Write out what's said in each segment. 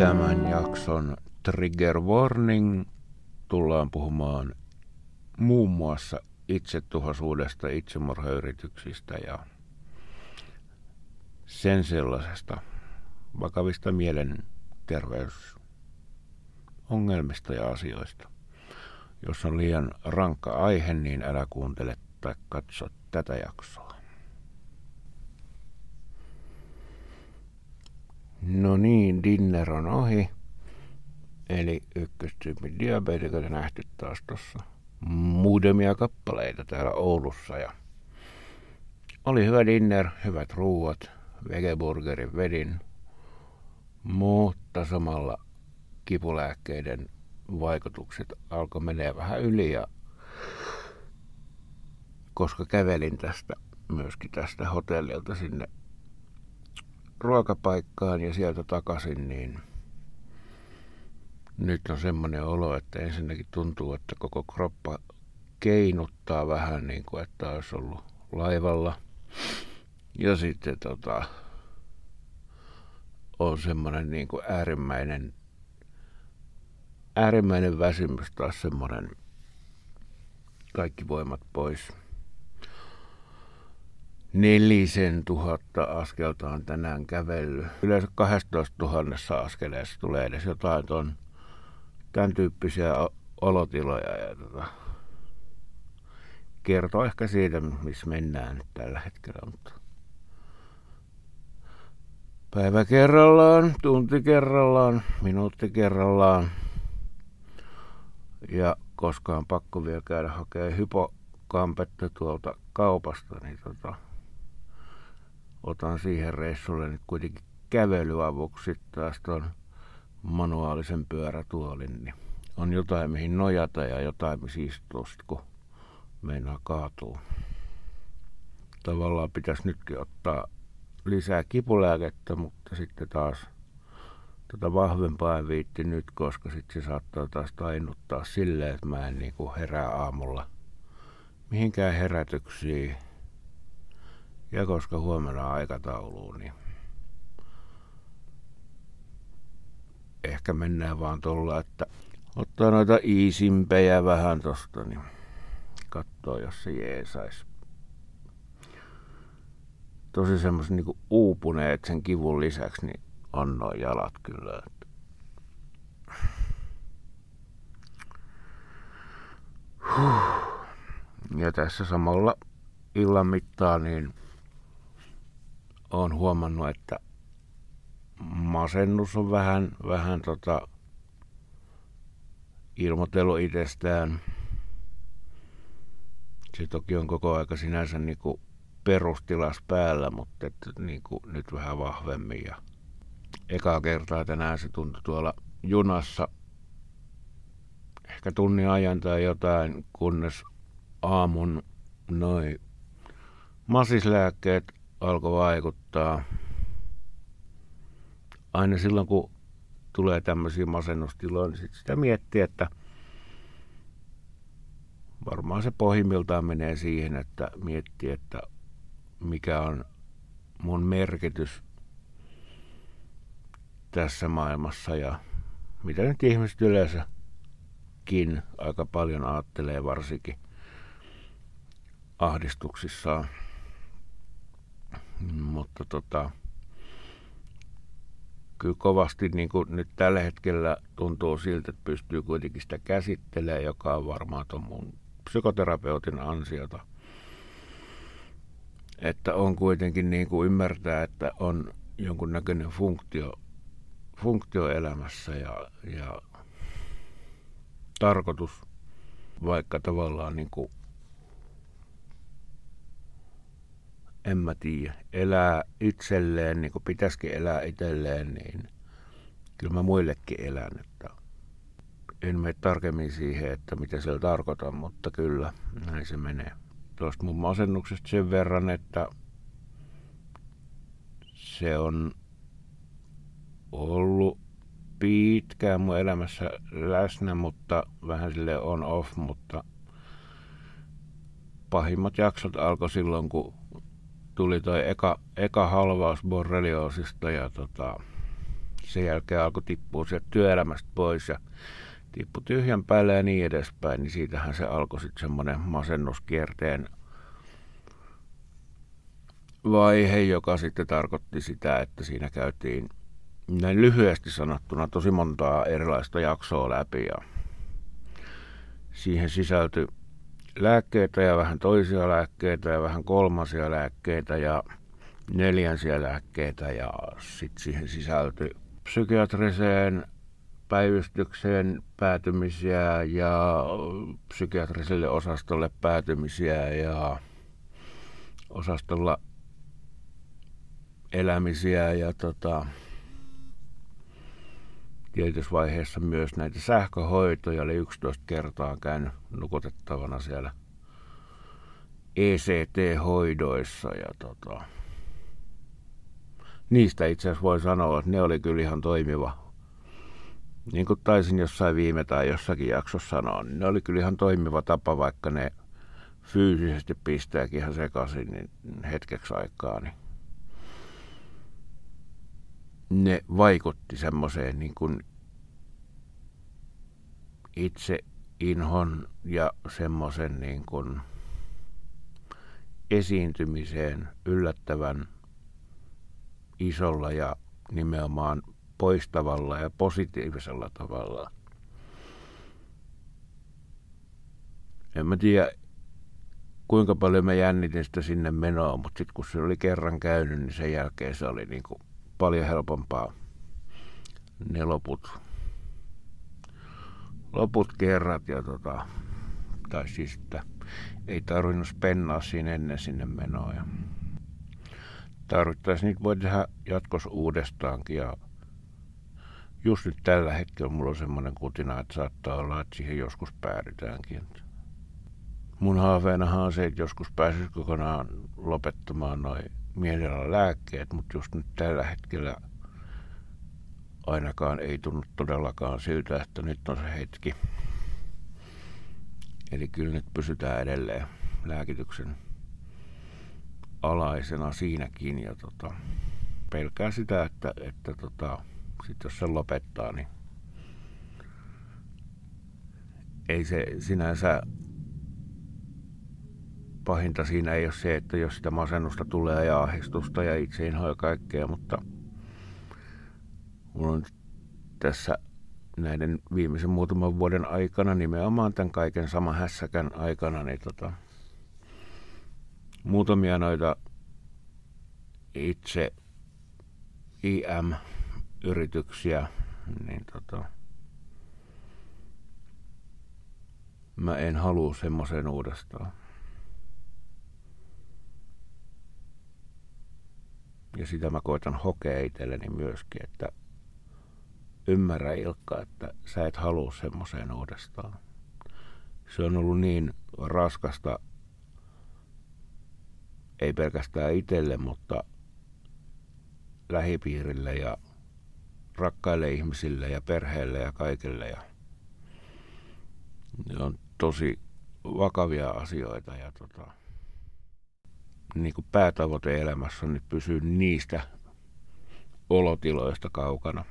Tämän jakson trigger warning tullaan puhumaan muun muassa itsetuhoisuudesta, itsemurhayrityksistä ja sen sellaisesta vakavista mielenterveysongelmista ja asioista. Jos on liian rankka aihe, niin älä kuuntele tai katso tätä jaksoa. No niin, dinner on ohi. Eli ykköstyypin diabetikot nähty taas tuossa muutamia kappaleita täällä Oulussa. Ja oli hyvä dinner, hyvät ruuat, vegeburgerin vedin, mutta samalla kipulääkkeiden vaikutukset alkoi menee vähän yli ja koska kävelin tästä myöskin tästä hotellilta sinne ruokapaikkaan ja sieltä takaisin, niin nyt on semmoinen olo, että ensinnäkin tuntuu, että koko kroppa keinuttaa vähän niin kuin, että olisi ollut laivalla. Ja sitten tota, on semmoinen niin kuin äärimmäinen, äärimmäinen väsymys taas semmoinen kaikki voimat pois nelisen tuhatta askelta on tänään kävellyt. Yleensä 12 tuhannessa askeleessa tulee edes jotain ton, tämän tyyppisiä olotiloja. Ja tota, kertoo ehkä siitä, missä mennään nyt tällä hetkellä. Mutta päivä kerrallaan, tunti kerrallaan, minuutti kerrallaan. Ja koska on pakko vielä käydä hakemaan hypokampetta tuolta kaupasta, niin tota, otan siihen reissulle nyt kuitenkin kävelyavuksi taas tuon manuaalisen pyörätuolin, niin on jotain mihin nojata ja jotain missä istua, kun meinaa kaatuu. Tavallaan pitäisi nytkin ottaa lisää kipulääkettä, mutta sitten taas tota vahvempaa en viitti nyt, koska sitten se saattaa taas tainuttaa silleen, että mä en niinku herää aamulla mihinkään herätyksiin ja koska huomenna aikatauluun, niin ehkä mennään vaan tuolla, että ottaa noita iisimpejä vähän tosta, niin katsoo, jos se jeesais. Tosi semmoisen niin uupuneet sen kivun lisäksi, niin on noin jalat kyllä. Ja tässä samalla illan mittaan niin olen huomannut, että masennus on vähän, vähän tota, ilmoitellut itsestään. Se toki on koko aika sinänsä niin kuin perustilas päällä, mutta et, niin kuin nyt vähän vahvemmin. Ja ekaa kertaa tänään se tuntui tuolla junassa ehkä tunnin ajan tai jotain, kunnes aamun noin masislääkkeet alkoi vaikuttaa. Aina silloin, kun tulee tämmöisiä masennustiloja, niin sit sitä miettii, että varmaan se pohjimmiltaan menee siihen, että miettii, että mikä on mun merkitys tässä maailmassa ja mitä nyt ihmiset yleensäkin aika paljon ajattelee varsinkin ahdistuksissaan. Mutta tota, kyllä kovasti niin kuin nyt tällä hetkellä tuntuu siltä, että pystyy kuitenkin sitä käsittelemään, joka on varmaan tuon mun psykoterapeutin ansiota. Että on kuitenkin niin kuin ymmärtää, että on jonkunnäköinen funktio, funktio elämässä ja, ja tarkoitus, vaikka tavallaan niin kuin en mä tiedä, elää itselleen niin kuin pitäisikin elää itselleen, niin kyllä mä muillekin elän. Että en mene tarkemmin siihen, että mitä se tarkoitan, mutta kyllä näin se menee. Tuosta mun masennuksesta sen verran, että se on ollut pitkään mun elämässä läsnä, mutta vähän sille on off, mutta pahimmat jaksot alkoi silloin, kun tuli toi eka, eka halvaus borrelioosista ja tota, sen jälkeen alkoi tippua sieltä työelämästä pois ja tippui tyhjän päälle ja niin edespäin, niin siitähän se alkoi sitten semmoinen masennuskierteen vaihe, joka sitten tarkoitti sitä, että siinä käytiin näin lyhyesti sanottuna tosi montaa erilaista jaksoa läpi ja siihen sisältyi lääkkeitä ja vähän toisia lääkkeitä ja vähän kolmasia lääkkeitä ja neljänsiä lääkkeitä ja sitten siihen sisältyi psykiatriseen päivystykseen päätymisiä ja psykiatriselle osastolle päätymisiä ja osastolla elämisiä ja tota, tietyssä vaiheessa myös näitä sähköhoitoja, oli 11 kertaa käynyt nukutettavana siellä ECT-hoidoissa ja tota, niistä itse asiassa voi sanoa, että ne oli kyllä ihan toimiva. Niin kuin taisin jossain viime tai jossakin jaksossa sanoa, niin ne oli kyllä ihan toimiva tapa, vaikka ne fyysisesti pistääkin ihan sekaisin niin hetkeksi aikaa, niin ne vaikutti semmoiseen niin kuin itse inhon ja semmoisen niin kuin esiintymiseen yllättävän isolla ja nimenomaan poistavalla ja positiivisella tavalla. En mä tiedä, kuinka paljon mä jännitin sitä sinne menoa, mutta sitten kun se oli kerran käynyt, niin sen jälkeen se oli niin kuin paljon helpompaa ne loput, loput kerrat. Ja tota, tai siis, että ei tarvinnut spennaa siinä ennen sinne menoa. Ja tarvittaisiin niitä voi tehdä jatkossa uudestaankin. Ja just nyt tällä hetkellä mulla on semmoinen kutina, että saattaa olla, että siihen joskus päädytäänkin. Mun haaveenahan on se, että joskus pääsisi kokonaan lopettamaan noin mielellä lääkkeet, mutta just nyt tällä hetkellä ainakaan ei tunnu todellakaan siltä, että nyt on se hetki. Eli kyllä nyt pysytään edelleen lääkityksen alaisena siinäkin ja tota, pelkää sitä, että, että tota, sit jos se lopettaa, niin ei se sinänsä pahinta siinä ei ole se, että jos sitä masennusta tulee ja ahdistusta ja itseinhoa ja kaikkea, mutta mulla on tässä näiden viimeisen muutaman vuoden aikana, nimenomaan tämän kaiken sama hässäkän aikana, niin tota, muutamia noita itse IM-yrityksiä, niin tota, mä en halua semmoisen uudestaan. Ja sitä mä koitan hokea itselleni myöskin, että ymmärrä Ilkka, että sä et halua semmoiseen uudestaan. Se on ollut niin raskasta, ei pelkästään itselle, mutta lähipiirille ja rakkaille ihmisille ja perheelle ja kaikille. Ja ne on tosi vakavia asioita ja tota, niin kuin päätavoite elämässä on nyt pysyä niistä olotiloista kaukana.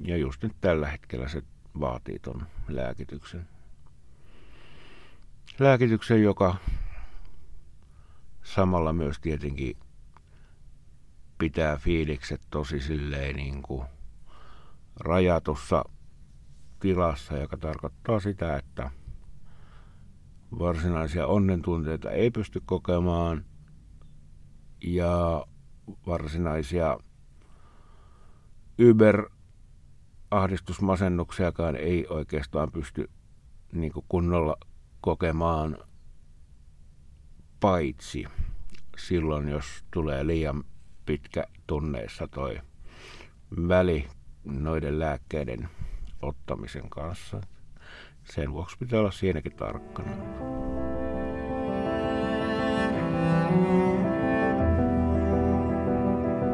Ja just nyt tällä hetkellä se vaatii ton lääkityksen. Lääkityksen, joka samalla myös tietenkin pitää fiilikset tosi silleen niin kuin rajatussa tilassa, joka tarkoittaa sitä, että – varsinaisia onnentunteita ei pysty kokemaan ja varsinaisia Uber ahdistusmasennuksiakaan ei oikeastaan pysty niin kunnolla kokemaan paitsi silloin, jos tulee liian pitkä tunneissa toi väli noiden lääkkeiden ottamisen kanssa. Sen vuoksi pitää olla siinäkin tarkkana.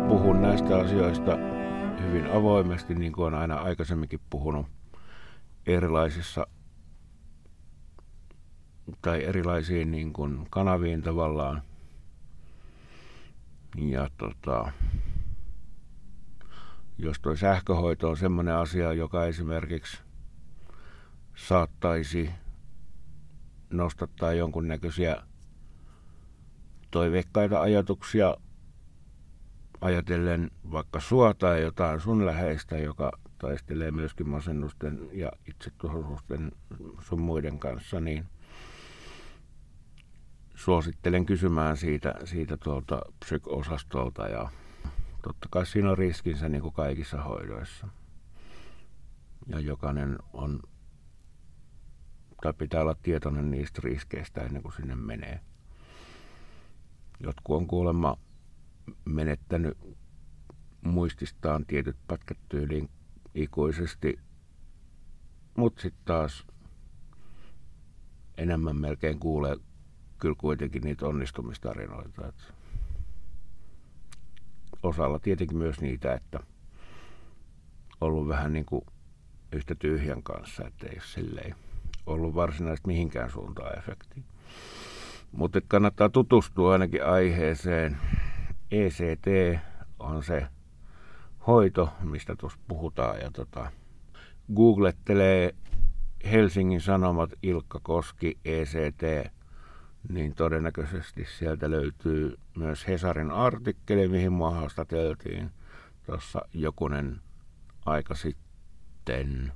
Puhun näistä asioista hyvin avoimesti, niin kuin olen aina aikaisemminkin puhunut erilaisissa tai erilaisiin niin kuin kanaviin tavallaan. Ja tota, jos tuo sähköhoito on semmoinen asia, joka esimerkiksi saattaisi nostattaa jonkunnäköisiä toiveikkaita ajatuksia ajatellen vaikka sua tai jotain sun läheistä, joka taistelee myöskin masennusten ja itsetuhoisuusten sun muiden kanssa, niin suosittelen kysymään siitä, siitä tuolta psykosastolta ja totta kai siinä on riskinsä niin kuin kaikissa hoidoissa. Ja jokainen on, tai pitää olla tietoinen niistä riskeistä ennen kuin sinne menee. Jotkut on kuulemma menettänyt muististaan tietyt pätkät tyyliin ikuisesti, mutta sitten taas enemmän melkein kuulee kyllä kuitenkin niitä onnistumistarinoita. Että osalla tietenkin myös niitä, että ollut vähän niin kuin yhtä tyhjän kanssa, että ei silleen ollut varsinaisesti mihinkään suuntaan efektiä. Mutta kannattaa tutustua ainakin aiheeseen. ECT on se hoito, mistä tuossa puhutaan. Ja tota, googlettelee Helsingin Sanomat Ilkka Koski ECT, niin todennäköisesti sieltä löytyy myös Hesarin artikkeli, mihin mua haastateltiin tuossa jokunen aika sitten.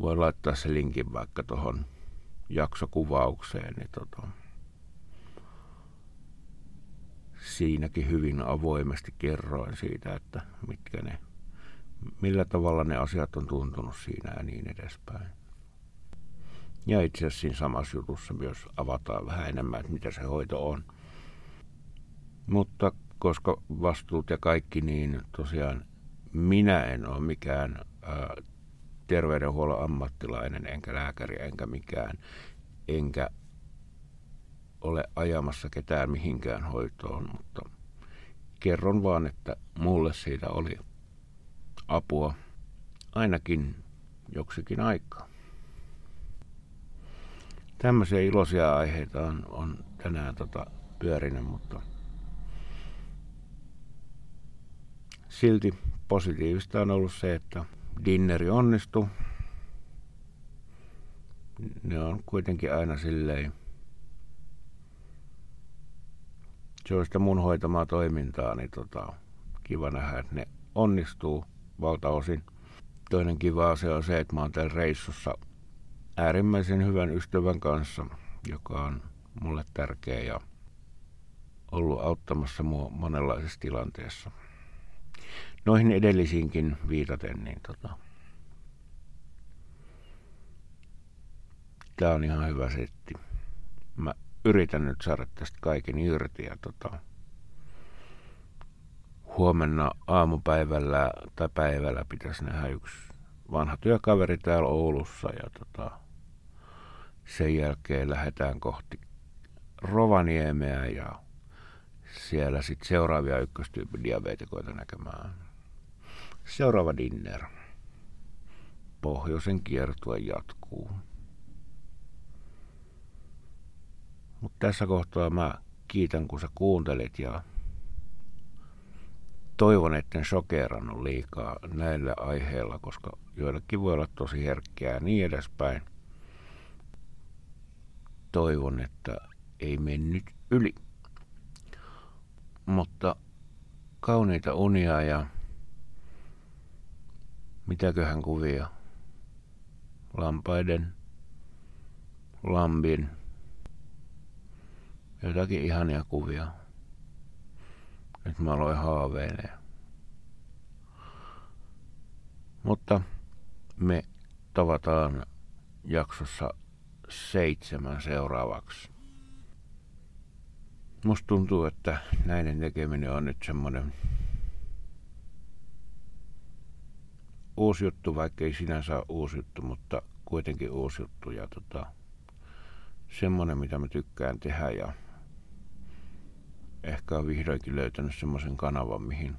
Voi laittaa se linkin vaikka tuohon jaksokuvaukseen, niin tota, siinäkin hyvin avoimesti kerroin siitä, että mitkä ne, millä tavalla ne asiat on tuntunut siinä ja niin edespäin. Ja itse asiassa siinä samassa jutussa myös avataan vähän enemmän, että mitä se hoito on. Mutta koska vastuut ja kaikki, niin tosiaan minä en ole mikään ää, terveydenhuollon ammattilainen, enkä lääkäri, enkä mikään, enkä ole ajamassa ketään mihinkään hoitoon, mutta kerron vaan, että mulle siitä oli apua ainakin joksikin aikaa. Tämmöisiä iloisia aiheita on, on tänään tota pyörinyt, mutta silti positiivista on ollut se, että dinneri onnistui. Ne on kuitenkin aina silleen se on sitä mun hoitamaa toimintaa, niin tota, kiva nähdä, että ne onnistuu valtaosin. Toinen kiva asia on se, että mä oon täällä reissussa äärimmäisen hyvän ystävän kanssa, joka on mulle tärkeä ja ollut auttamassa mua monenlaisessa tilanteessa. Noihin edellisiinkin viitaten, niin tota, tää on ihan hyvä setti. Mä yritän nyt saada tästä kaiken irti ja tota, huomenna aamupäivällä tai päivällä pitäisi nähdä yksi vanha työkaveri täällä Oulussa ja tota, sen jälkeen lähdetään kohti Rovaniemeä ja siellä sitten seuraavia ykköstyypin diabetikoita näkemään. Seuraava dinner. Pohjoisen kiertue jatkuu. Mutta tässä kohtaa mä kiitän, kun sä kuuntelit ja toivon, etten sokerannut liikaa näillä aiheilla, koska joillekin voi olla tosi herkkiä ja niin edespäin. Toivon, että ei mennyt yli. Mutta kauniita unia ja mitäköhän kuvia. Lampaiden, lambin, jotakin ihania kuvia. Nyt mä aloin haaveilemaan. Mutta me tavataan jaksossa seitsemän seuraavaksi. Musta tuntuu, että näiden tekeminen on nyt semmoinen uusi juttu, vaikka ei sinänsä ole uusi juttu, mutta kuitenkin uusi juttu. Ja tota, semmoinen, mitä mä tykkään tehdä ja ehkä on vihdoinkin löytänyt semmoisen kanavan, mihin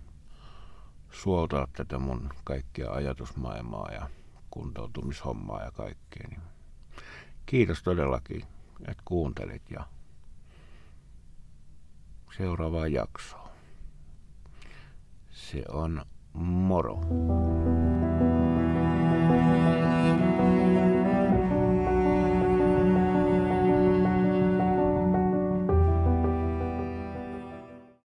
suoltaa tätä mun kaikkia ajatusmaailmaa ja kuntoutumishommaa ja kaikkea. Niin kiitos todellakin, että kuuntelit ja seuraavaa jaksoa. Se on Moro.